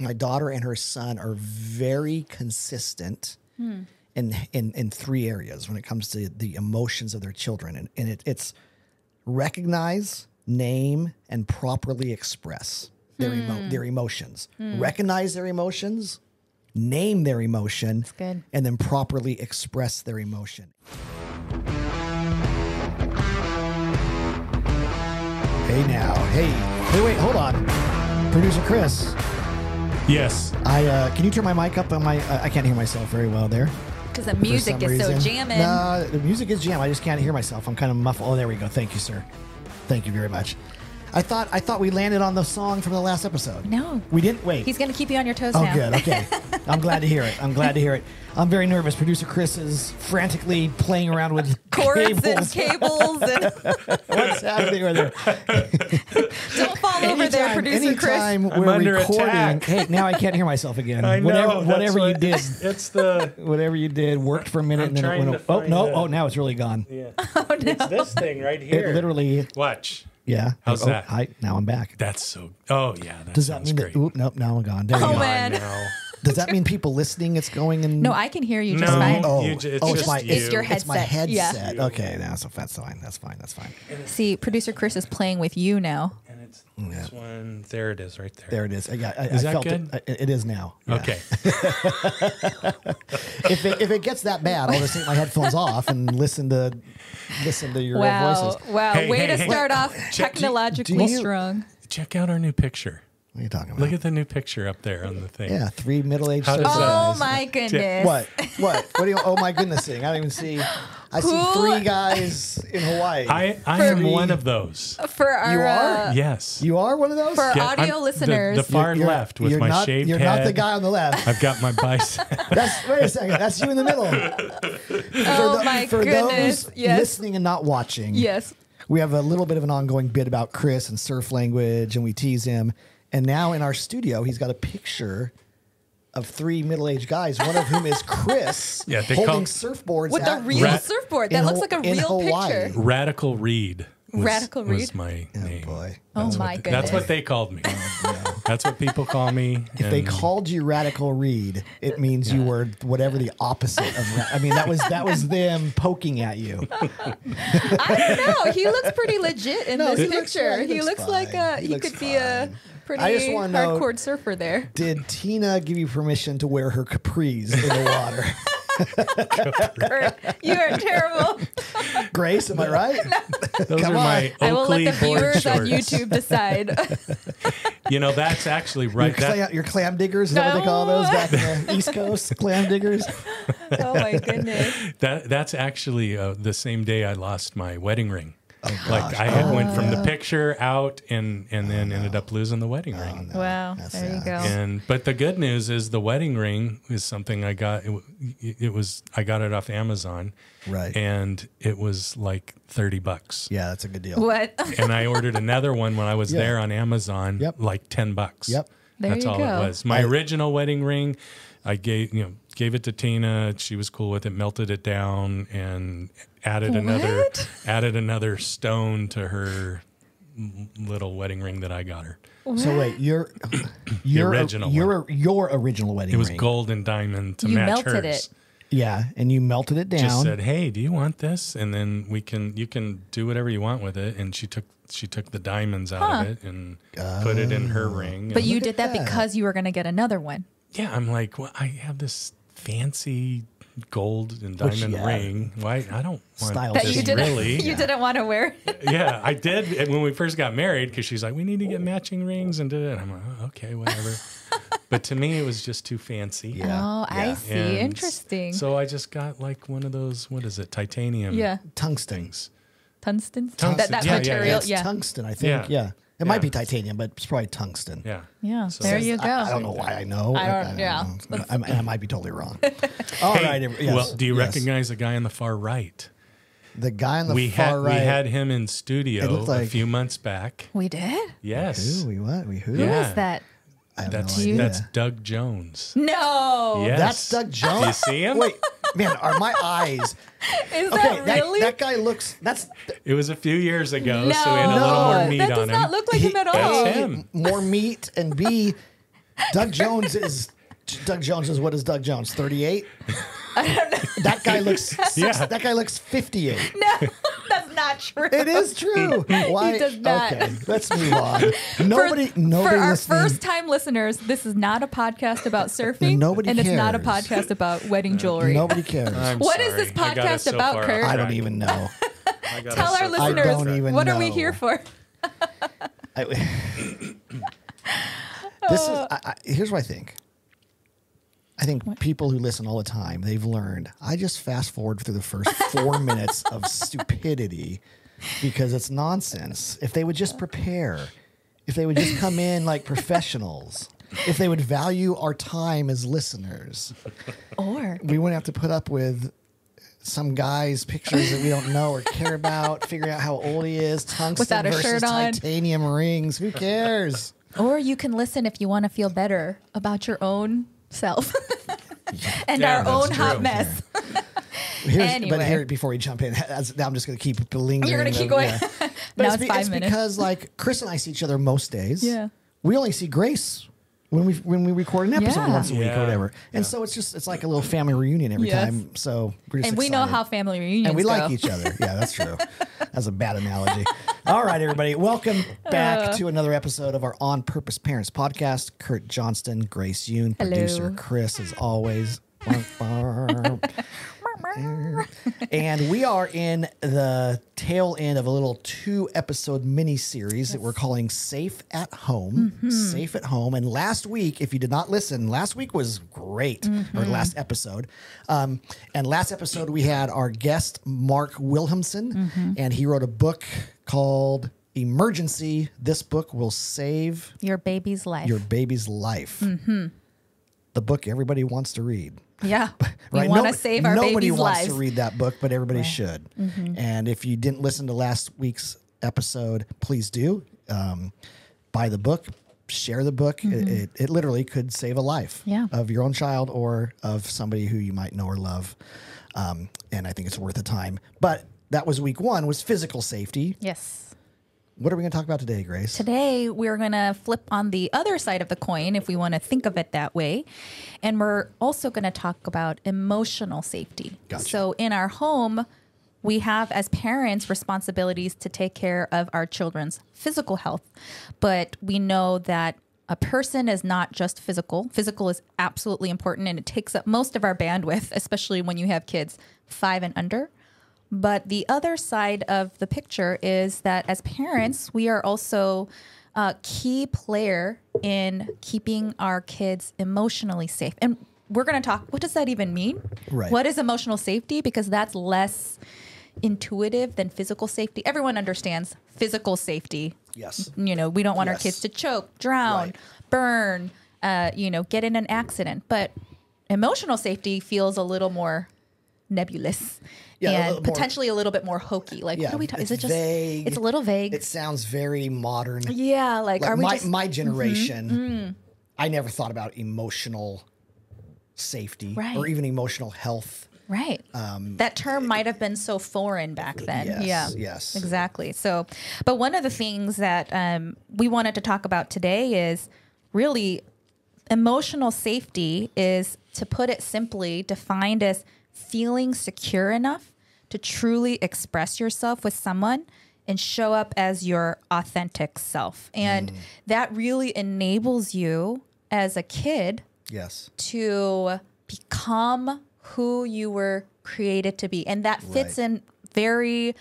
my daughter and her son are very consistent hmm. in, in in three areas when it comes to the emotions of their children, and, and it, it's recognize, name, and properly express their emo- hmm. their emotions. Hmm. Recognize their emotions, name their emotion, good. and then properly express their emotion. Hey now, hey, hey, wait, hold on, producer Chris. Yes. I uh, can you turn my mic up on my? Uh, I can't hear myself very well there. Because the music some is so jamming. No, the music is jam. I just can't hear myself. I'm kind of muffled. Oh, there we go. Thank you, sir. Thank you very much. I thought I thought we landed on the song from the last episode. No. we didn't. Wait. He's going to keep you on your toes Oh, now. good. Okay. I'm glad to hear it. I'm glad to hear it. I'm very nervous. Producer Chris is frantically playing around with Cords and cables. cables and What's happening over there? don't fall over there, producer Chris. anytime I'm we're under recording. attack. Hey, now I can't hear myself again. I know. whatever that's whatever you what- did, It's, it's the. whatever you did worked for a minute I'm and then it went. Oh no! the- Oh, now it's really gone. Yeah. oh, no. It's this thing right here. It literally. Watch. Yeah. How's oh, that? Hi. Now I'm back. That's so. Oh yeah. That Does that mean great. that? Oop, nope. Now I'm gone. There Oh, go. Man. now. Does that mean people listening? It's going and No, I can hear you just No. fine. Oh, You it's oh, it's just my you. It's your It's my headset. Yeah. headset. Okay, now so that's fine. That's fine. That's fine. See, producer Chris is playing with you now. And it's this one. There it is, right there. There it is. I, got- I, Is I that felt good? It. I- It is now. Yeah. Okay. If it, if it gets that bad, I'll just take my headphones off and listen to listen to your Wow. voices. Wow. Hey, Way hey, to hey. start off Check- do- do technologically you- strong. Check out our new picture. What are you talking about? Look at the new picture up there on the thing. yeah, three middle-aged. How does surfer that- Oh guys. my goodness. What? What? What do you? Oh my goodness! Thing. I don't even see. I see three guys in Hawaii. I, I For- am one of those. For our You are? uh, Yes. you are one of those. for our Yeah, audio I'm the- listeners. The, far You're- left with you're my not, shaved You're head. not the guy on the left. I've got my bicep. That's wait a second. That's you in the middle. oh the- my for goodness. those Yes. listening and not watching, Yes. we have a little bit of an ongoing bit about Chris and surf language, and we tease him. And now in our studio, he's got a picture of three middle-aged guys, one of whom is Chris, Yeah, they holding call- surfboards With a real Rat- surfboard. in That looks like a real Hawaii. picture. Radical Reed. Was, Radical was Reed? my name. boy. Oh That's my what, That's what they called me. That's what people call me. If they called you Radical Reed, it means you were whatever the opposite of. Ra- I mean, that was that was them poking at you. I don't know. He looks pretty legit in No, this he looks picture. fine. He He looks looks like fine. uh, He he, looks could be a pretty I just wanna know- hardcore surfer there. Did Tina give you permission to wear her capris in the water? you are terrible. Grace, am I right? those Come are on. my I will let the viewers shorts. on YouTube decide. You know, that's actually Your, right. That, your clam diggers, is that what they call those back in the East Coast? Clam diggers? oh my goodness. that that's actually uh, the same day I lost my wedding ring. Oh, like I had went oh, from the picture out and and then oh, ended up losing the wedding Oh, ring. Wow. That's There you go. And but the good news is the wedding ring is something I got. It, it was I got it off Amazon, Right. and it was like thirty bucks. yeah, that's a good deal. What? And I ordered another one when I was Yeah. there on Amazon, Yep. like ten bucks. Yep. There That's you all go. it was. My I- original wedding ring, I gave you know gave it to Tina. She was cool with it. Melted it down and added another added another stone to her little wedding ring that I got her. So wait, your your original your your original wedding It was ring. gold and diamond to You match melted hers. it. Yeah, and you melted it down. Just said, "Hey, do you want this?" And then we can you can do whatever you want with it. And she took she took the diamonds out Huh. of it and put it in her oh. ring. But you did that, that. because you were going to get another one. yeah, I'm like, well, I have this fancy gold and diamond yeah. ring. Why I don't want Style That Just you didn't. really. You didn't want to wear. It. Yeah, I did when we first got married because she's like, we need to get matching rings and did it. I'm like, oh, okay, whatever. but to me, it was just too fancy. Yeah. Oh, I see. And Interesting. So I just got like one of those. What is it? Titanium. yeah, tungstens. tungsten. Tungsten. That, that Yeah, yeah, material. It's Yeah. tungsten, I think. Yeah. Yeah. It might be titanium, but it's probably tungsten. Yeah. Yeah. So- there you go. I, I don't know why I know. I don't- yeah. know. I, I might be totally wrong. All Hey, right. yes, well, do you yes. recognize the guy on the far right? the guy on the we far had right? we had him in studio looked a few months back. We did. Yes, Who? We what? We who? Who is Yeah. that? I that's no that's Doug Jones. No. Yes, That's Doug Jones. You see him? Wait, man, are my eyes? Is Okay, that that, really? that guy looks. That's It was a few years ago, no. so we had a little more meat on him. that does on not him. look like he- him at That's all. him. more meat and B. Doug Jones is Doug Jones is what is Doug Jones? 38? That guy looks six, Yeah. that guy looks 58. No, that's not true. It is true. Why? does not. Okay, let's move on. Nobody, for, nobody for our listening. first time listeners, this is not a podcast about surfing. Nobody and it's not a podcast about wedding jewelry. Nobody cares. I'm What is sorry. this I got us podcast so about, far Kurt? I don't even know. Tell our so far listeners off track. even what are we here for? I, this is. I, I, here's what I think. I think people who listen all the time, they've learned. I just fast forward through the first four minutes of stupidity because it's nonsense. If they would just prepare, if they would just come in like professionals, if they would value our time as listeners, Or we wouldn't have to put up with some guy's pictures that we don't know or care about, figuring out how old he is, tungsten Without a versus shirt on. titanium rings. Who cares? or you can listen if you want to feel better about your own self and Yeah, our own hot true. mess. Here's, But Anyway. here, before we jump in, now I'm just going to keep lingering. You're gonna keep going. yeah. But Now it's, be- it's minutes. because like Chris and I see each other most days. Yeah. We only see Grace when we when we record an episode Yeah. once a week or whatever, and so it's just it's like a little family reunion every Yes. time. So we're just And we know excited. how family reunions are. and we go. like each other. Yeah, that's true. That's a bad analogy. All right, everybody, welcome back Uh. to another episode of our On Purpose Parents podcast. Kurt Johnston, Grace Yoon, Hello. producer Chris, as always. and we are in the tail end of a little two episode mini series that we're calling Safe at Home. Mm-hmm. Safe at Home. And last week, if you did not listen, last week was great, or Mm-hmm. last episode. Um, and last episode, we had our guest, Mark Wilhelmson, Mm-hmm. and he wrote a book called Emergency. This book will save Your baby's life. your baby's life. Mm-hmm. The book everybody wants to read yeah. We right? want to No- save our nobody wants lives. to read that book, but everybody should. Mm-hmm. And if you didn't listen to last week's episode, please do. Um, buy the book, share the book. It, it, it literally could save a life Mm-hmm. Yeah. of your own child or of somebody who you might know or love. Um, and I think it's worth the time. But that was week one was physical safety. Yes. What are we going to talk about today, Grace? Today, we're going to flip on the other side of the coin, if we want to think of it that way. And we're also going to talk about emotional safety. Gotcha. So, in our home, we have as parents responsibilities to take care of our children's physical health. But we know that a person is not just physical. Physical is absolutely important and it takes up most of our bandwidth, especially when you have kids five and under. But the other side of the picture is that as parents, we are also a key player in keeping our kids emotionally safe. And we're going to talk, what does that even mean? Right. What is emotional safety? Because that's less intuitive than physical safety. Everyone understands physical safety. Yes. You know, we don't want our kids to choke, drown, Right. burn, uh, you know, get in an accident. But emotional safety feels a little more nebulous Yeah, a and more- potentially a little bit more hokey. Like, what are we talking? Is it just vague. It's a little vague. It sounds very modern. yeah, like, like are we my, just Mm-hmm. my generation i never thought about emotional safety Right. or even emotional health right? that term might have been so foreign back then. um, Yes, yeah, yes. exactly. So, but one of the things that um, we wanted to talk about today is really emotional safety is to put it simply defined as feeling secure enough to truly express yourself with someone and show up as your authentic self and mm. that really enables you as a kid yes to become who you were created to be. And that fits Right. in very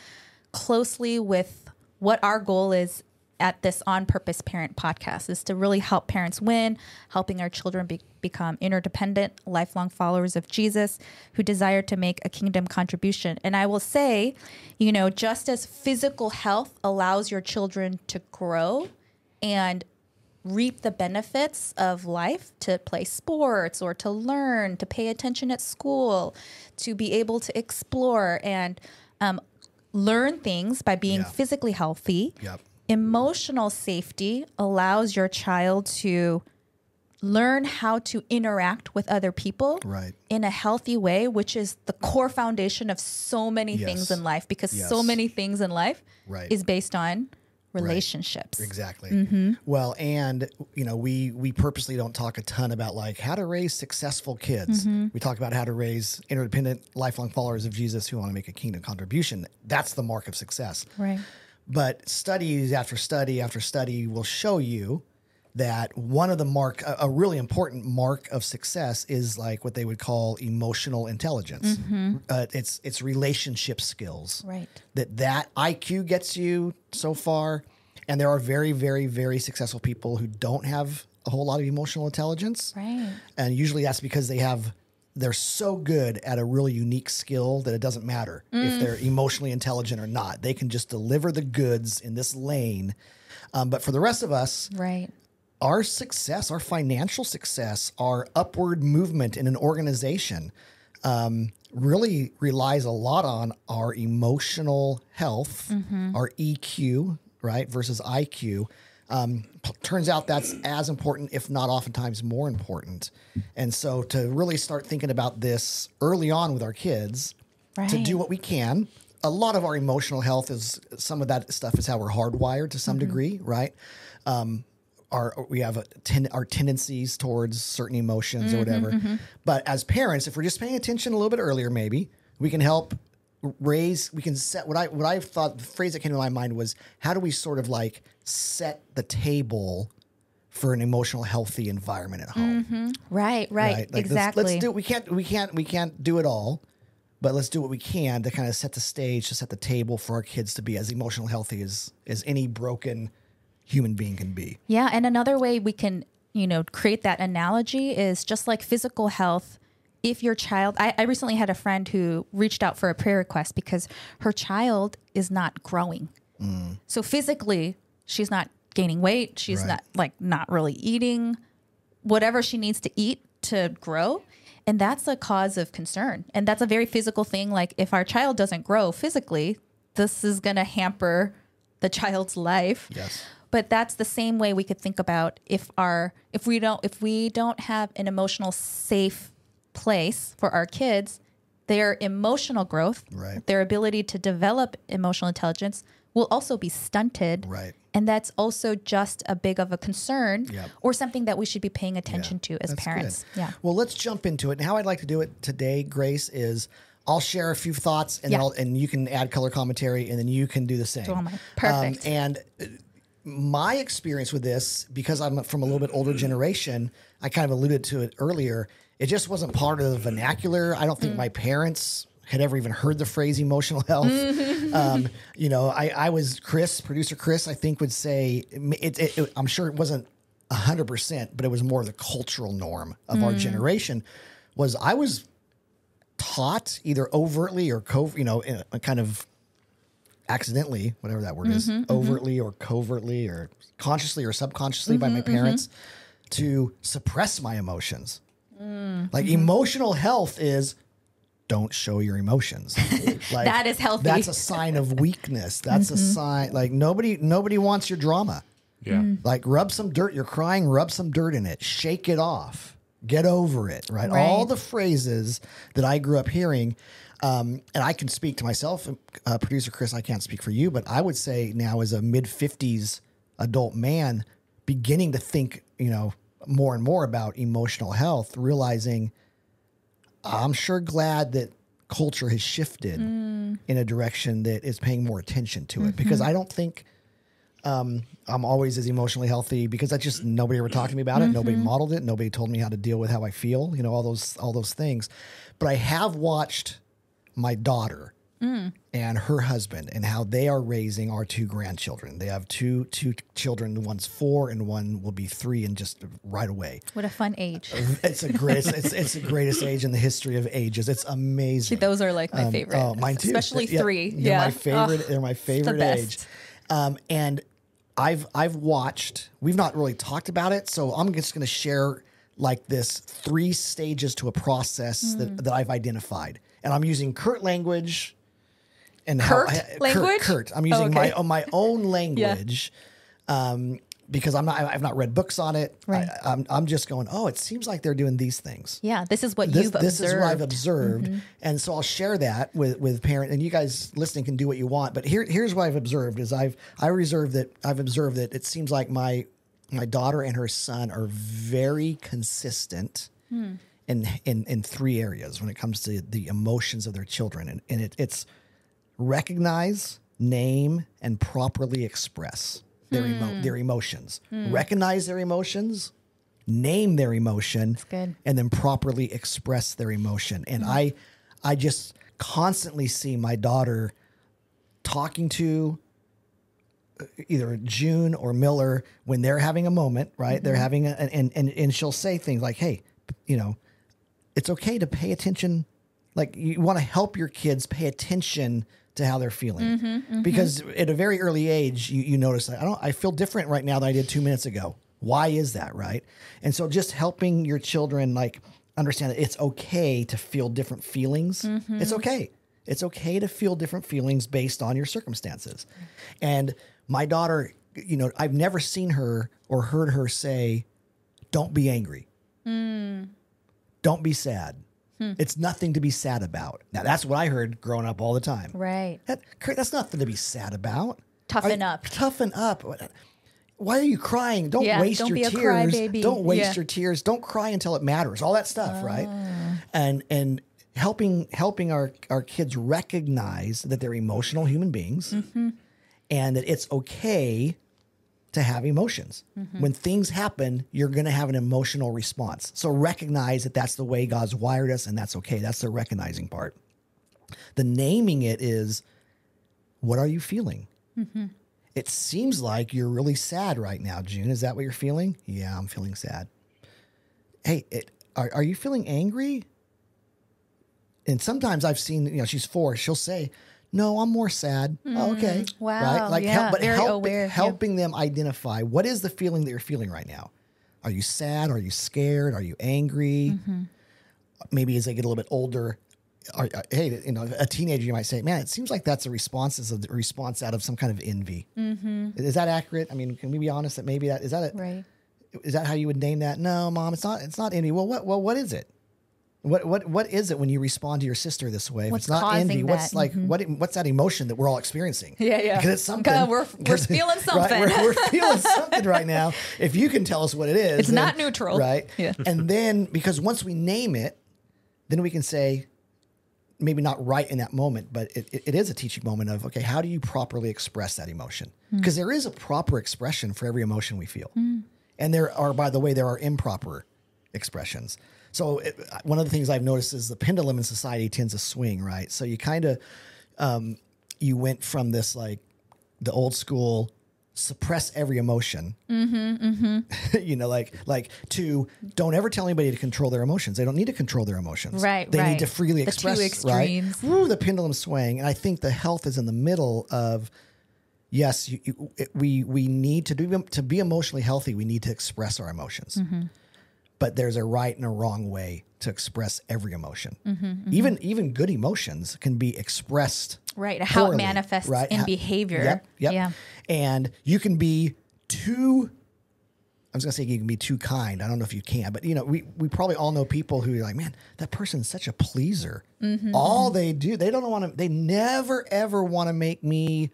closely with what our goal is at this On Purpose Parent podcast is to really help parents win, helping our children be- become interdependent, lifelong followers of Jesus who desire to make a kingdom contribution. And I will say, you know, just as physical health allows your children to grow and reap the benefits of life to play sports or to learn, to pay attention at school, to be able to explore and um, learn things by being Yeah. physically healthy. Yep. Emotional safety allows your child to learn how to interact with other people Right. in a healthy way, which is the core foundation of so many things in life because so many things in life Right. is based on relationships. Exactly. Mm-hmm. Well, and you know, we we purposely don't talk a ton about like how to raise successful kids. Mm-hmm. We talk about how to raise interdependent, lifelong followers of Jesus who want to make a kingdom contribution. That's the mark of success. Right. But studies after study after study will show you that one of the mark, a, really important mark of success, is like what they would call emotional intelligence. Uh, it's it's relationship skills Right. that that IQ gets you so far. And there are very, very, very successful people who don't have a whole lot of emotional intelligence. Right. And usually that's because they have they're so good at a really unique skill that it doesn't matter if they're emotionally intelligent or not. They can just deliver the goods in this lane. Um, but for the rest of us, Right. our success, our financial success, our upward movement in an organization um, really relies a lot on our emotional health, our EQ, right, versus IQ. Um, p- turns out that's as important, if not oftentimes more important. And so to really start thinking about this early on with our kids, to do what we can. A lot of our emotional health is some of that stuff is how we're hardwired to some degree, right? Um, our we have a ten, our tendencies towards certain emotions or whatever. But as parents, if we're just paying attention a little bit earlier, maybe we can help raise. We can set what I what I thought the phrase that came to my mind was how do we sort of like set the table for an emotional healthy environment at home mm-hmm. Right. Right. Like, let's- exactly. Let's, do. We can't. We can't. We can't do it all, but let's do what we can to kind of set the stage, to set the table for our kids to be as emotional healthy as as any broken human being can be. Yeah, and another way we can, you know, create that analogy is just like physical health. If your child, I, I recently had a friend who reached out for a prayer request because her child is not growing. Mm. So physically, she's not gaining weight. She's Right. not like not really eating whatever she needs to eat to grow. And that's a cause of concern. And that's a very physical thing. Like if our child doesn't grow physically, this is going to hamper the child's life Yes. but that's the same way we could think about if our if we don't if we don't have an emotional safe place for our kids their emotional growth Right. their ability to develop emotional intelligence will also be stunted Right. and that's also just a big of a concern Yep. or something that we should be paying attention Yeah, to as parents good. yeah Well, let's jump into it. And how I'd like to do it today, Grace, is I'll share a few thoughts, and Yeah. and you can add color commentary, and then you can do the same. Oh my- perfect. Um, and uh, my experience with this, because I'm from a little bit older generation, I kind of alluded to it earlier. It just wasn't part of the vernacular. I don't think Mm. my parents had ever even heard the phrase emotional health. um, you know, I, I was Chris, producer Chris, I think would say it, it, it- I'm sure it wasn't hundred percent, but it was more the cultural norm of our mm. generation. Was I was taught either overtly or co, you know, in a kind of accidentally, whatever that word is, mm-hmm, mm-hmm. overtly or covertly or consciously or subconsciously by my mm-hmm, parents to suppress my emotions. Like emotional health is don't show your emotions. Like That is healthy. That's a sign of weakness. That's a sign like nobody nobody wants your drama. Yeah. Like rub some dirt. You're crying. Rub some dirt in it. Shake it off. Get over it. Right. Right. All the phrases that I grew up hearing, um, and I can speak to myself, uh, producer Chris. I can't speak for you, but I would say now as a mid fifties adult man, beginning to think, you know, more and more about emotional health, realizing I'm sure glad that culture has shifted mm. in a direction that is paying more attention to it because mm-hmm. I don't think um, I'm always as emotionally healthy because I just nobody ever talked to me about it. Nobody mm-hmm. modeled it. Nobody told me how to deal with how I feel. You know all those all those things. But I have watched my daughter and her husband and how they are raising our two grandchildren. They have two two children. One's four and one will be three and just right away. what a fun age It's a great. It's, it's the greatest age in the history of ages. It's amazing. those are like my favorite Oh, mine too. especially Yeah, three They're yeah my favorite. Oh, they're my favorite best. age. Um, and I've I've watched. We've not really talked about it, so I'm just going to share like this three stages to a process Hmm. that, that I've identified, and I'm using Kurt language. And Kurt how, I- language? Kurt, I'm Oh, using my okay. my own language. Um, because I'm not I've not read books on it. Right. I, I'm I'm just going, "Oh, it seems like they're doing these things." Yeah, this is what This, you've this observed. is what I've observed, and so I'll share that with with parent. And you guys listening can do what you want, but here here's what I've observed: is I've I reserve that I've observed that it seems like my my daughter and her son are very consistent in, in in three areas when it comes to the emotions of their children, and and it, it's recognize, name, and properly express their emo- hmm. their emotions. Hmm. Recognize their emotions, name their emotion, good. and then properly express their emotion. And hmm. I, I just constantly see my daughter talking to uh, either June or Miller when they're having a moment, right? They're mm-hmm. having a, and, and, and she'll say things like, Hey, you know, it's okay to pay attention. Like you want to help your kids pay attention to how they're feeling mm-hmm, mm-hmm. because at a very early age, you, you notice I don't, I feel different right now than I did two minutes ago. Why is that? Right. And so just helping your children, like understand that it's okay to feel different feelings. Mm-hmm. It's okay. It's okay to feel different feelings based on your circumstances. And my daughter, you know, I've never seen her or heard her say, don't be angry. Mm. Don't be sad. It's nothing to be sad about. Now, that's what I heard growing up all the time. right. That, that's nothing to be sad about. Toughen Are- up. Toughen up. Why are you crying? Don't Yeah, waste don't your tears. Don't waste Yeah. your tears. Don't cry until it matters. All that stuff, right? Ah. And and helping helping our our kids recognize that they're emotional human beings, Mm-hmm. and that it's okay to have emotions. Mm-hmm. When things happen, you're going to have an emotional response. So recognize that that's the way God's wired us, and that's okay. That's the recognizing part. The naming it is, what are you feeling? It seems like you're really sad right now, June. Is that what you're feeling? Yeah, I'm feeling sad. Hey, it, are, are you feeling angry? And sometimes I've seen, you know, she's four. She'll say, "No, I'm more sad." Oh, okay, wow, yeah, but help, aware, yeah. helping them identify what is the feeling that you're feeling right now. Are you sad? Are you scared? Are you angry? Mm-hmm. Maybe as they get a little bit older, are, are- hey, you know, a teenager you might say, "Man, it seems like that's a response is a response out of some kind of envy." Mm-hmm. Is that accurate? I mean, can we be honest that maybe that is that a, Right. is that how you would name that? No, mom, it's not. It's not envy. Well, what? Well, what is it? What what what is it when you respond to your sister this way? If What's it's not envy, what's that? like what what's that emotion that we're all experiencing? Yeah, yeah. Because it's something. We're- we're feeling right, something. we're, we're feeling something right now. If you can tell us what it is, It's not neutral. right? Yeah. And then because once we name it, then we can say, maybe not right in that moment, but it, it, is a teaching moment of okay, how do you properly express that emotion? Hmm. Because there is a proper expression for every emotion we feel, and there are, by the way, there are improper expressions. So it, one of the things I've noticed is the pendulum in society tends to swing, right? So you kind of um, you went from this like the old school suppress every emotion. You know like like to don't ever tell anybody to control their emotions. They don't need to control their emotions. Right, they need to freely The two express extremes. right Woo, the pendulum swing. And i think the health is in the middle of yes you, you, it, we we need to do to be emotionally healthy we need to express our emotions. Mm-hmm. But there's a right and a wrong way to express every emotion Mm-hmm, even even good emotions can be expressed Right, how it manifests right? in Ha- behavior. Yep, yep. Yeah. And you can be too. I was gonna say you can be too kind. I don't know if you can, but you know, we we probably all know people who are like, man, that person's such a pleaser. Mm-hmm, all they do, they don't want to. They never ever want to make me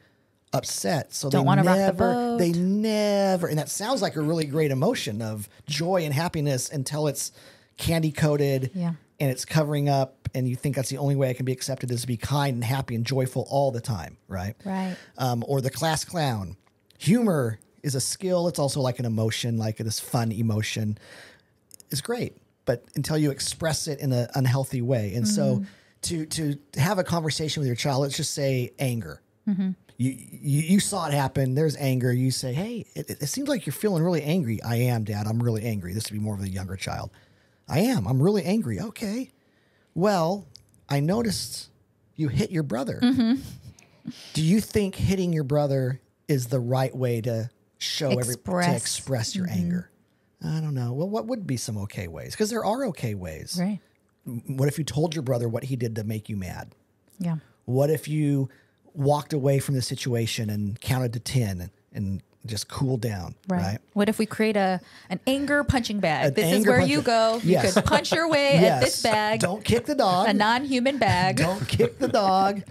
upset. So Don't they the never. boat. They never. And that sounds like a really great emotion of joy and happiness until it's candy coated. Yeah. And it's covering up, and you think that's the only way I can be accepted is to be kind and happy and joyful all the time, right? Right. um, or the class clown. Humor is a skill. It's also like an emotion, like this fun emotion. It's great, but until you express it in an unhealthy way, and so to to have a conversation with your child, let's just say anger. You, you you saw it happen. There's anger. You say, "Hey, it, it seems like you're feeling really angry." I am, Dad. I'm really angry. This would be more of a younger child. I am. I'm really angry. Okay. Well, I noticed you hit your brother. Mm-hmm. Do you think hitting your brother is the right way to show every to Express. express your mm-hmm. anger? I don't know. Well, what would be some okay ways? Because there are okay ways. Right. What if you told your brother what he did to make you mad? Yeah. What if you walked away from the situation and counted to 10 and, and just cool down, Right. right? What if we create a an anger punching bag? An this is where punch- you go. Yes. You could punch your way at this bag, Don't kick the dog. a non-human bag. Don't kick the dog.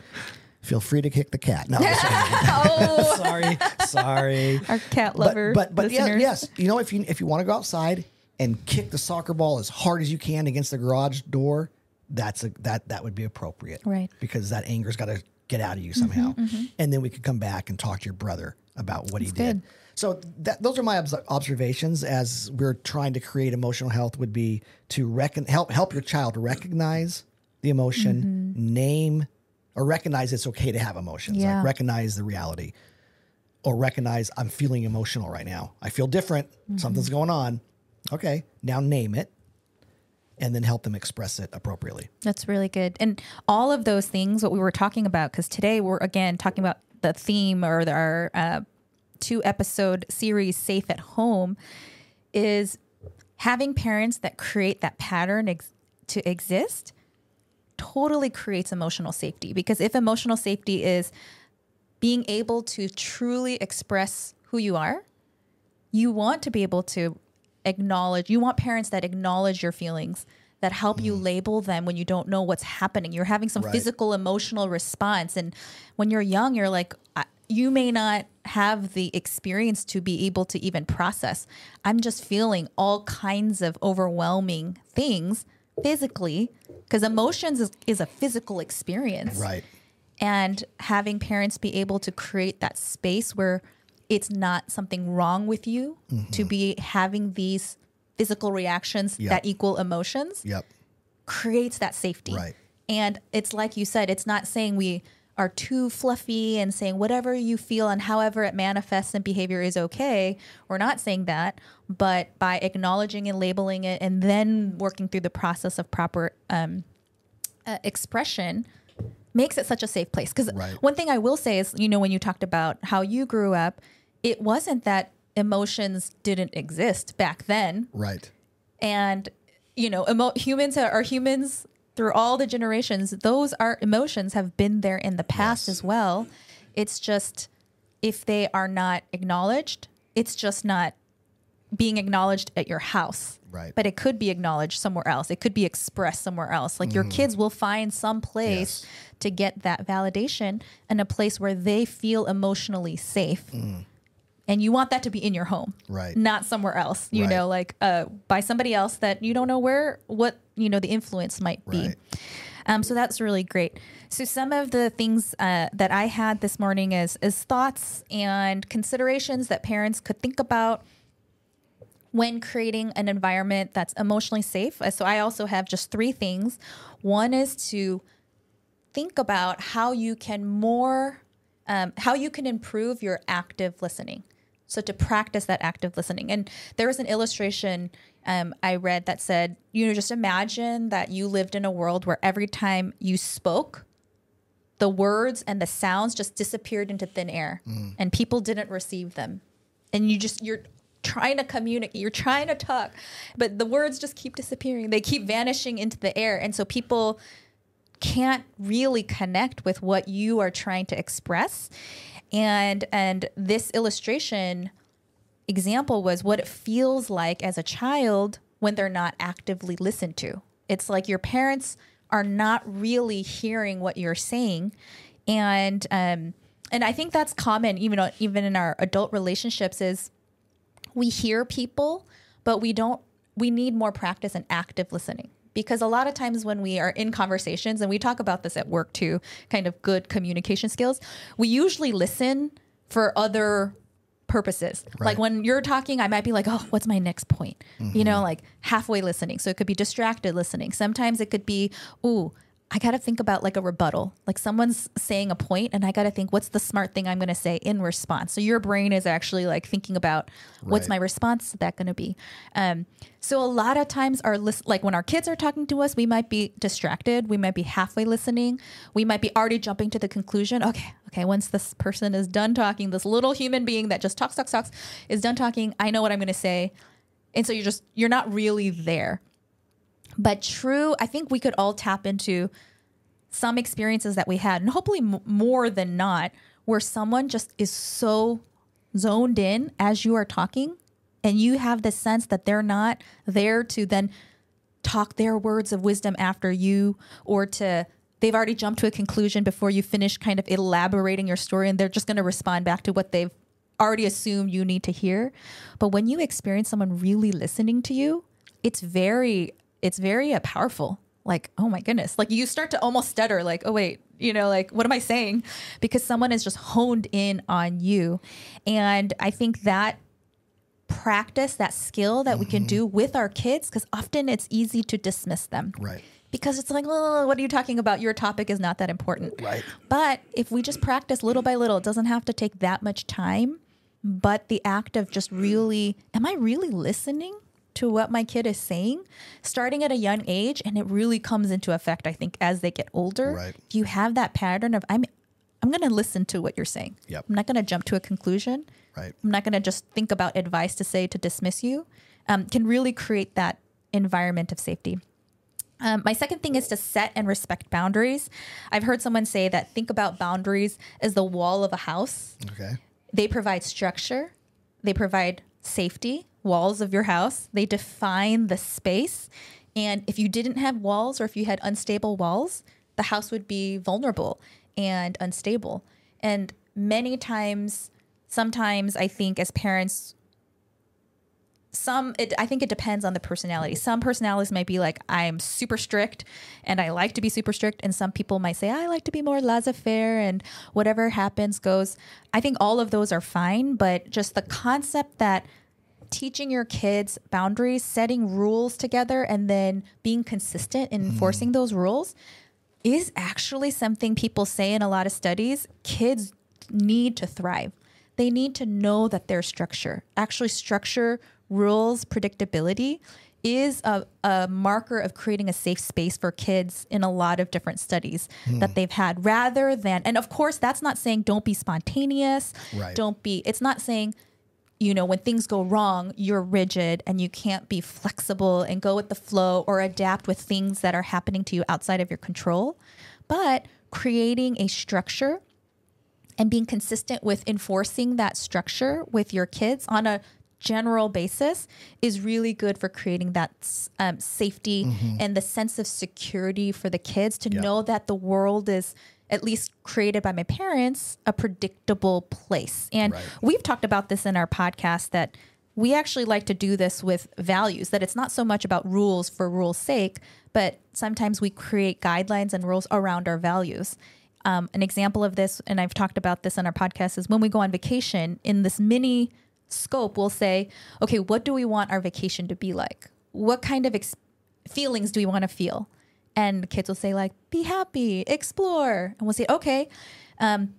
Feel free to kick the cat. No, I'm just kidding. oh, sorry, sorry. our cat But lover. but but yeah, yes. You know, if you if you want to go outside and kick the soccer ball as hard as you can against the garage door, that's a that that would be appropriate, Right. Because that anger's got to get out of you somehow, and then we could come back and talk to your brother about what he did. good. So that, those are my obs- observations as we're trying to create emotional health. Would be to help help your child recognize the emotion, Mm-hmm. name or recognize it's okay to have emotions, Yeah. like recognize the reality or recognize I'm feeling emotional right now. I feel different. Mm-hmm. Something's going on. Okay, now name it and then help them express it appropriately. That's really good. And all of those things, what we were talking about, because today we're again talking about the theme or the, our uh, two episode series, Safe at Home, is having parents that create that pattern ex- to exist totally creates emotional safety. Because if emotional safety is being able to truly express who you are, you want to be able to acknowledge you want parents that acknowledge your feelings that help you mm. label them when you don't know what's happening. You're having some Right. physical emotional response. And when you're young you're like I- you may not have the experience to be able to even process. I'm just feeling all kinds of overwhelming things physically because emotions is, is a physical experience. Right. and having parents be able to create that space where it's not something wrong with you to be having these physical reactions Mm-hmm. That equal emotions Yep. creates that safety. Right. And it's like you said, it's not saying we are too fluffy and saying whatever you feel and however it manifests in behavior is okay. We're not saying that, but by acknowledging and labeling it and then working through the process of proper um, uh, expression makes it such a safe place. Because Right. one thing I will say is, you know, when you talked about how you grew up, it wasn't that emotions didn't exist back then Right. and you know emo- humans are, are humans through all the generations those are emotions have been there in the past Yes. as well it's just if they are not acknowledged it's just not being acknowledged at your house Right. but it could be acknowledged somewhere else it could be expressed somewhere else like your kids will find some place Mm-hmm. Yes. to get that validation and a place where they feel emotionally safe and you want that to be in your home. Right. not somewhere else you Right. know like uh, by somebody else that you don't know where what you know the influence might be Right. um, so that's really great so some of the things uh, that i had this morning is is thoughts and considerations that parents could think about when creating an environment that's emotionally safe Uh, so i also have just three things one is to think about how you can more um, how you can improve your active listening so to practice that active listening. And there was an illustration um, i read that said you know just imagine that you lived in a world where every time you spoke the words and the sounds just disappeared into thin air and people didn't receive them. And you just you're trying to communicate you're trying to talk but the words just keep disappearing. They keep vanishing into the air. And so people can't really connect with what you are trying to express and and this illustration example was what it feels like as a child when they're not actively listened to it's like your parents are not really hearing what you're saying and um and i think that's common even even in our adult relationships is we hear people, but we don't, we need more practice in active listening. Because a lot of times when we are in conversations, and we talk about this at work too, kind of good communication skills, we usually listen for other purposes. Like when you're talking, I might be like, oh, what's my next point? You know, mm-hmm. like halfway listening. So it could be distracted listening. Sometimes it could be, ooh, I got to think about like a rebuttal. Like someone's saying a point and I got to think what's the smart thing I'm going to say in response. So your brain is actually like thinking about what's my response to that going to be. Um, so a lot of times our list, like when our kids are talking to us, we might be distracted. We might be halfway listening. We might be already jumping to the conclusion. Okay, okay. Once this person is done talking, this little human being that just talks, talks, talks, is done talking. I know what I'm going to say, and so you're just you're not really there. But true, I think we could all tap into some experiences that we had, and hopefully m- more than not, where someone just is so zoned in as you are talking and you have the sense that they're not there to then talk their words of wisdom after you or to they've already jumped to a conclusion before you finish kind of elaborating your story and they're just going to respond back to what they've already assumed you need to hear. But when you experience someone really listening to you it's very it's very uh, powerful. Like oh my goodness. Like you start to almost stutter like oh wait you know like what am i saying? Because someone is just honed in on you. And i think that practice that skill that we can do with our kids because often it's easy to dismiss them. Right. because it's like oh, what are you talking about? Your topic is not that important. Right. but if we just practice little by little it doesn't have to take that much time but the act of just really am i really listening to what my kid is saying starting at a young age and it really comes into effect i think as they get older Right. you have that pattern of i'm i'm going to listen to what you're saying Yep. i'm not going to jump to a conclusion Right. i'm not going to just think about advice to say to dismiss you um, can really create that environment of safety um, my second thing is to set and respect boundaries. I've heard someone say that think about boundaries as the wall of a house. Okay. They provide structure, they provide safety, walls of your house, they define the space. And if you didn't have walls or if you had unstable walls, the house would be vulnerable and unstable. And many times, sometimes I think as parents, some it, i think it depends on the personality some personalities might be like i'm super strict and i like to be super strict and some people might say i like to be more laissez-faire and whatever happens goes i think all of those are fine but just the concept that teaching your kids boundaries setting rules together and then being consistent in hmm. enforcing those rules is actually something people say in a lot of studies. Kids need to thrive. They need to know that there's structure actually structure rules predictability is a, a marker of creating a safe space for kids in a lot of different studies hmm. that they've had rather than and of course that's not saying don't be spontaneous. Right. don't be it's not saying you know, when things go wrong, you're rigid and you can't be flexible and go with the flow or adapt with things that are happening to you outside of your control. But creating a structure and being consistent with enforcing that structure with your kids on a general basis is really good for creating that um, safety and the sense of security for the kids to know that the world is at least created by my parents a predictable place. And Right. we've talked about this in our podcast that we actually like to do this with values that it's not so much about rules for rules sake but sometimes we create guidelines and rules around our values. Um, an example of this and i've talked about this in our podcast is when we go on vacation in this mini scope we'll say okay what do we want our vacation to be like? What kind of ex- feelings do we want to feel and kids will say like be happy explore and we'll say okay um,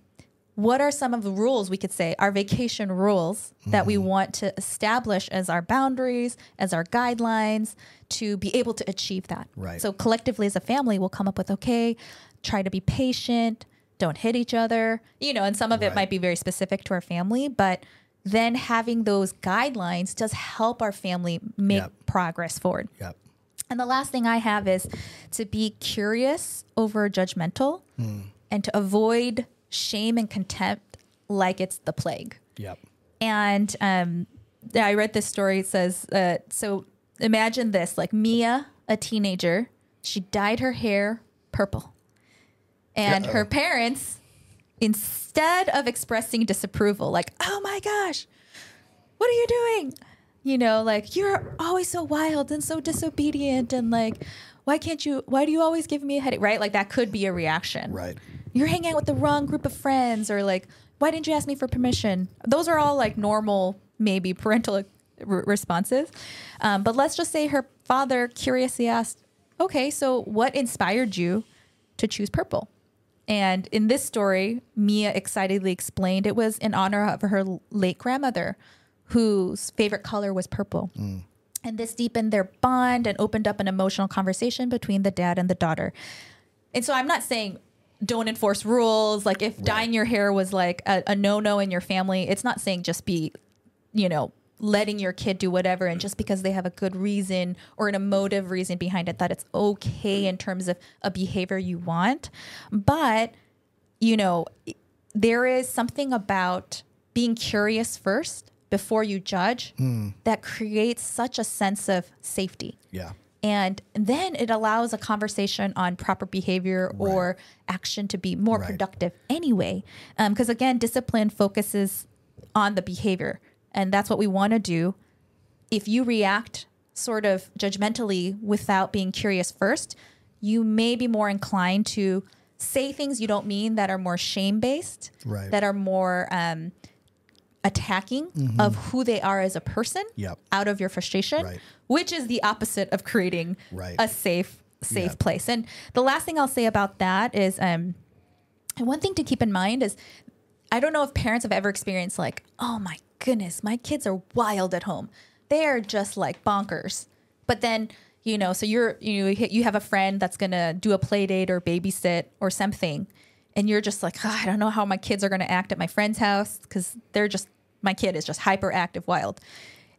what are some of the rules we could say our vacation rules that we want to establish as our boundaries as our guidelines to be able to achieve that Right. so collectively as a family we'll come up with okay try to be patient don't hit each other you know and some of it might be very specific to our family but then having those guidelines does help our family make Yep. progress forward Yep. And the last thing I have is to be curious over judgmental and to avoid shame and contempt like it's the plague. Yep. And um, I read this story. It says, uh, so imagine this like Mia, a teenager, she dyed her hair purple. And her parents, instead of expressing disapproval, like, oh my gosh, what are you doing? You know, like, you're always so wild and so disobedient. And like, why can't you, why do you always give me a headache? Right? Like, that could be a reaction Right. you're hanging out with the wrong group of friends or like why didn't you ask me for permission those are all like normal maybe parental r- responses um, but let's just say her father curiously asked okay so what inspired you to choose purple and in this story mia excitedly explained it was in honor of her late grandmother whose favorite color was purple and this deepened their bond and opened up an emotional conversation between the dad and the daughter and so I'm not saying don't enforce rules. Like if dyeing your hair was like a, a no no in your family, it's not saying just be, you know, letting your kid do whatever and just because they have a good reason or an emotive reason behind it that it's okay in terms of a behavior you want. But, you know, there is something about being curious first before you judge, that creates such a sense of safety. Yeah. And then it allows a conversation on proper behavior or action to be more Right. productive anyway. Because again, discipline focuses on the behavior. And that's what we want to do. If you react sort of judgmentally without being curious first, you may be more inclined to say things you don't mean that are more shame based, Right. that are more um, attacking of who they are as a person Mm-hmm. Yep. out of your frustration, Right. which is the opposite of creating Right. a safe safe Yep. place. And the last thing I'll say about that is um and one thing to keep in mind is I don't know if parents have ever experienced like, oh my goodness, my kids are wild at home. They are just like bonkers. But then, you know, so you're you you have a friend that's gonna do a play date or babysit or something, and you're just like, "Ah, I don't know how my kids are gonna act at my friend's house because they're just my kid is just hyperactive, wild.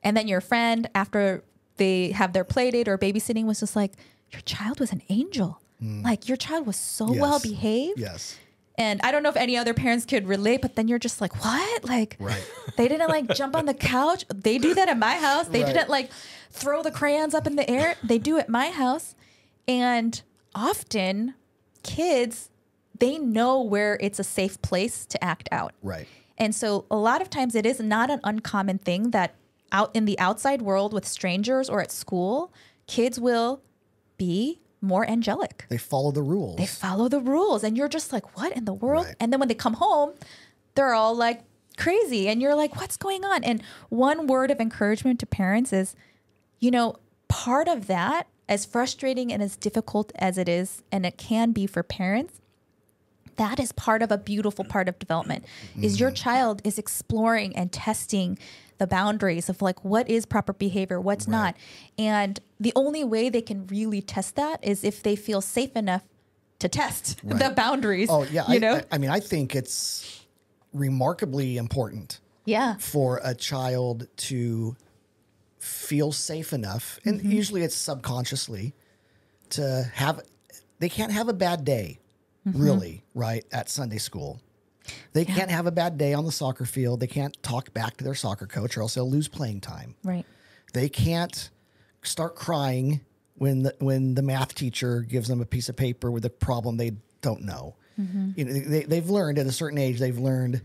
And then your friend, after they have their play date or babysitting, was just like, Your child was an angel. Mm. Like your child was so Yes. well behaved. Yes. And I don't know if any other parents could relate, but then you're just like, what? Like, Right. they didn't like jump on the couch. They do that at my house. They Right. didn't like throw the crayons up in the air. They do at my house. And often kids, they know where it's a safe place to act out. Right. And so a lot of times it is not an uncommon thing that out in the outside world with strangers or at school, kids will be more angelic They follow the rules. they follow the rules and you're just like what in the world Right. and then when they come home they're all like crazy and you're like what's going on and one word of encouragement to parents is you know part of that as frustrating and as difficult as it is and it can be for parents that is part of a beautiful part of development is your child is exploring and testing the boundaries of like what is proper behavior what's not and the only way they can really test that is if they feel safe enough to test the boundaries oh yeah. you I, know I, I mean, I think it's remarkably important yeah for a child to feel safe enough, and Mm-hmm. usually it's subconsciously, to have. They can't have a bad day, Mm-hmm. really, right? At Sunday school, they can't have a bad day on the soccer field. They can't talk back to their soccer coach, or else they'll lose playing time. right They can't start crying when the when the math teacher gives them a piece of paper with a problem they don't know. Mm-hmm. You know, they, they've learned at a certain age. They've learned,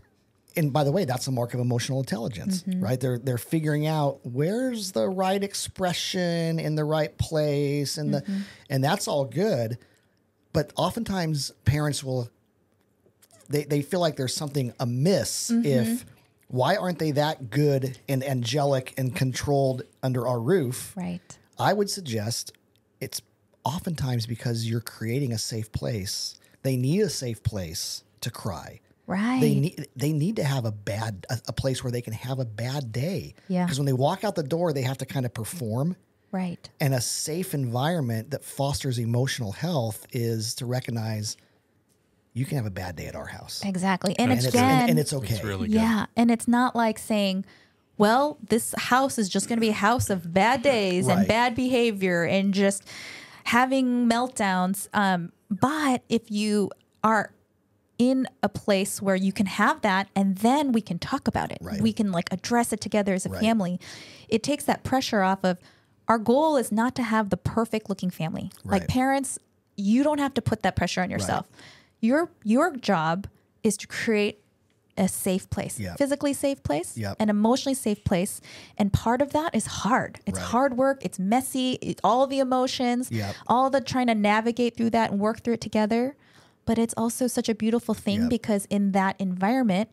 and by the way, that's a mark of emotional intelligence, mm-hmm. right? They're they're figuring out where's the right expression in the right place, and the mm-hmm. and that's all good. But oftentimes, parents will they, they feel like there's something amiss mm-hmm. if why aren't they that good and angelic and controlled under our roof? right I would suggest it's oftentimes because you're creating a safe place. They need a safe place to cry. right They need they need to have a bad a, a place where they can have a bad day. Yeah. Because when they walk out the door, they have to kind of perform. Right And a safe environment that fosters emotional health is to recognize you can have a bad day at our house. exactly and, And it's, again and, and it's okay. It's really good. Yeah, and it's not like saying, "Well, this house is just going to be a house of bad days and bad behavior and just having meltdowns." Um, but if you are in a place where you can have that and then we can talk about it. Right. We can like address it together as a Right. family. It takes that pressure off of our goal is not to have the perfect looking family. Like parents, you don't have to put that pressure on yourself. Your your job is to create a safe place, Yep. physically safe place, Yep. an emotionally safe place, and part of that is hard. It's Right. hard work. It's messy. It's all the emotions, Yep. all the trying to navigate through that and work through it together. But it's also such a beautiful thing because in that environment,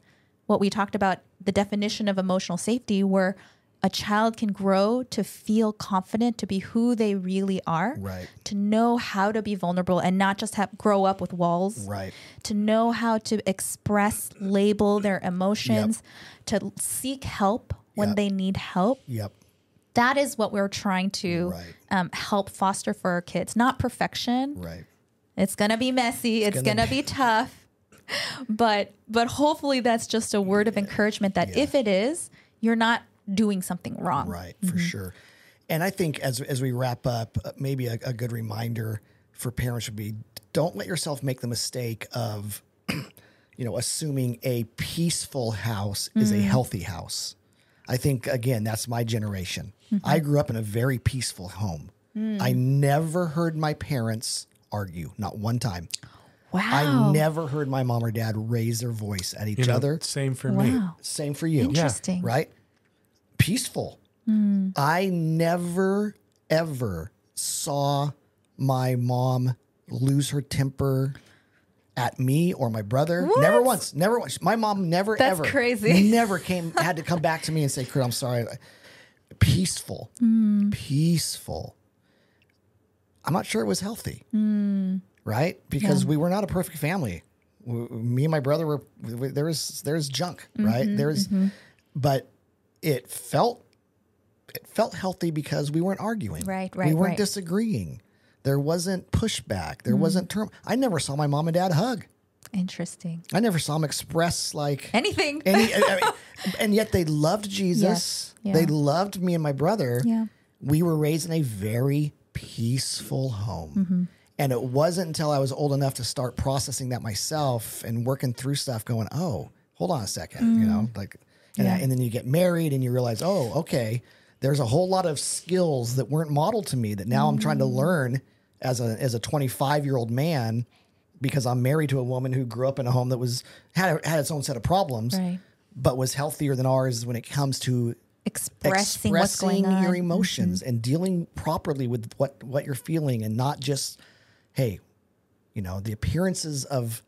what we talked about, the definition of emotional safety, where a child can grow to feel confident to be who they really are, Right. to know how to be vulnerable and not just have grow up with walls, Right. to know how to express, label their emotions, to seek help when Yep. they need help. Yep. That is what we're trying to Right. um, help foster for our kids. Not perfection. Right. It's gonna be messy. It's, gonna gonna, be tough. But but hopefully that's just a word of encouragement that if it is, you're not doing something wrong. Right, for mm-hmm. sure. And I think as as we wrap up, uh, maybe a, a good reminder for parents would be: don't let yourself make the mistake of you know, assuming a peaceful house is a mm. healthy house. I think again, that's my generation. Mm-hmm. I grew up in a very peaceful home. Mm. I never heard my parents argue, not one time. Wow. I never heard my mom or dad raise their voice at each You know, other. Same for me. wow. Same for you. Interesting. Right? Peaceful. I never, ever saw my mom lose her temper at me or my brother. Never once. Never once. My mom never That's ever crazy. never came had to come back to me and say, Kurt, I'm sorry. Peaceful. Hmm. Peaceful. I'm not sure it was healthy. Hmm. Right? Because we were not a perfect family. W- Me and my brother were w- there was there's junk, right? Mm-hmm, There's but it felt it felt healthy because we weren't arguing. Right, We weren't right. disagreeing. There wasn't pushback. There wasn't term. I never saw my mom and dad hug. Interesting. I never saw them express like Anything. any, I mean, and yet they loved Jesus. Yes, yeah. They loved me and my brother. Yeah. We were raised in a very peaceful home. Mm-hmm. And it wasn't until I was old enough to start processing that myself and working through stuff, going, oh, hold on a second, you know, like, and, Mm. Yeah. and then you get married and you realize, oh, okay, there's a whole lot of skills that weren't modeled to me that now I'm trying to Mm. learn as a as a 25 year old man because I'm married to a woman who grew up in a home that was had had its own set of problems, Right. but was healthier than ours when it comes to Expressing, what's going on. Mm-hmm. your emotions and dealing properly with what what you're feeling and not just hey you know the appearances of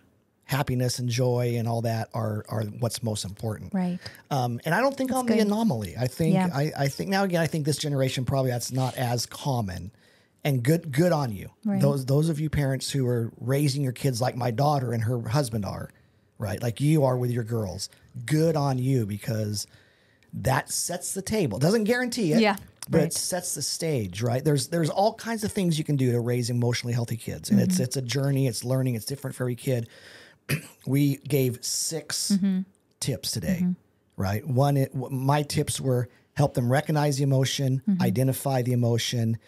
happiness and joy and all that are are what's most important Right. um, and I don't think I'm the anomaly. I think Yeah. I, I think now again I think this generation probably that's not as common. And good good on you. Right. Those those of you parents who are raising your kids like my daughter and her husband are, right? Like you are with your girls. Good on you because that sets the table. Doesn't guarantee it. Yeah, But right. it sets the stage, right? There's there's all kinds of things you can do to raise emotionally healthy kids. And it's Mm-hmm. it's a journey, it's learning, it's different for every kid we gave 6 Mm-hmm. tips today, right? One, it, my tips were help them recognize the emotion, Mm-hmm. identify the emotion,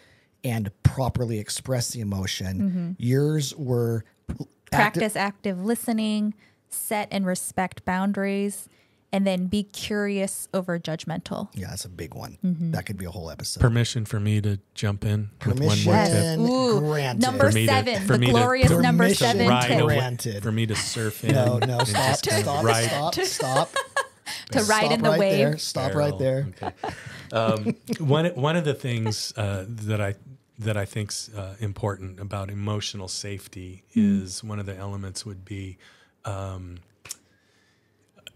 and properly express the emotion. Yours were Mm-hmm. Practice active listening, set and respect boundaries, and then be curious over judgmental. yeah, that's a big one. Mm-hmm. That could be a whole episode. Permission for me to jump in with one more tip. Permission Ooh, granted. number For me to- seven, for the me to- glorious number seven tip. Granted. for me to surf in. no, no, and stop, just stop, ride- stop, stop. to ride Stop in the right wave. There. Stop right there. Okay. Um, one one of the things uh, that I that I think's uh, important about emotional safety is one of the elements would be um,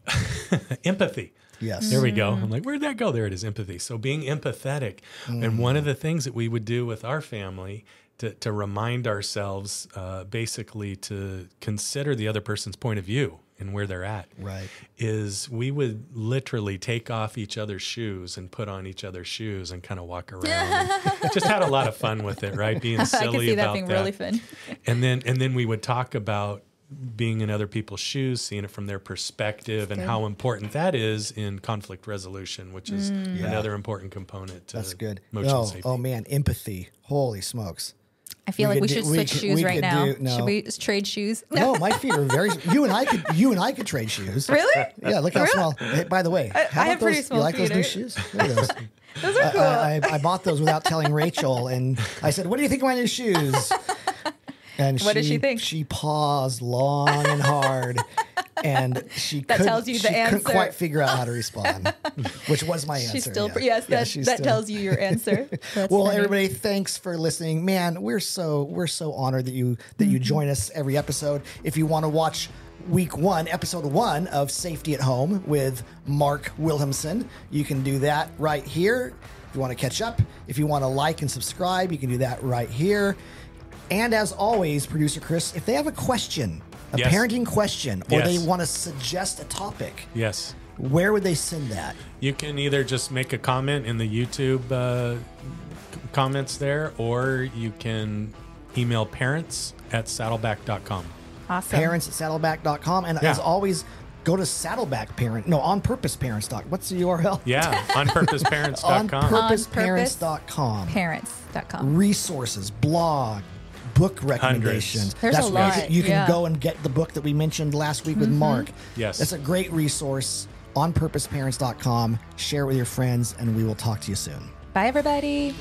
empathy. Yes. There we go. I'm like, where'd that go? There it is, empathy. So being empathetic. And one of the things that we would do with our family to, to remind ourselves uh, basically to consider the other person's point of view and where they're at Right. is we would literally take off each other's shoes and put on each other's shoes and kind of walk around. just had a lot of fun with it, right? Being I silly can see that about being that. really fun. And then and then we would talk about being in other people's shoes, seeing it from their perspective, and how important that is in conflict resolution, which is Mm. another important component to That's good. emotional Oh, safety. oh man, empathy. Holy smokes. I feel We like we could should do- we switch could- shoes we right now. do- no. Should we trade shoes? No, my feet are very. You and I could. You and I could trade shoes. Really? Yeah, look how Really? small. Hey, by the way, how I have about pretty those, small You like those new shoes? Look those. Those are cool. I, I, I bought those without telling Rachel, and I said, "What do you think of my new shoes?" And What did she think? She paused long and hard, and she That couldn't- tells you the she couldn't quite figure out how to respond, which was my answer. she's still, yeah. yes, Yeah, that, that still- tells you your answer. Well, funny. everybody, thanks for listening. Man, we're so we're so honored that you that Mm-hmm. you join us every episode. If you want to watch week one, episode one of Safety at Home with Mark Williamson, you can do that right here. If you want to catch up, if you want to like and subscribe, you can do that right here. And as always, producer Chris, if they have a question, a Yes. parenting question, or they want to suggest a topic, Yes. where would they send that? You can either just make a comment in the YouTube uh, comments there, or you can email parents at saddleback.com. awesome. parents at saddleback.com. And Yeah. as always, go to saddleback parent, no, on purpose parents. Doc. What's the URL? Yeah, On onpurposeparents.com. purposeparents.com. Parents.com. Resources, blog, book recommendations. There's a where you lot, can- You can yeah. go and get the book that we mentioned last week with mm-hmm. Mark. Yes. That's a great resource on purposeparents.com. Share it with your friends, and we will talk to you soon. Bye, everybody.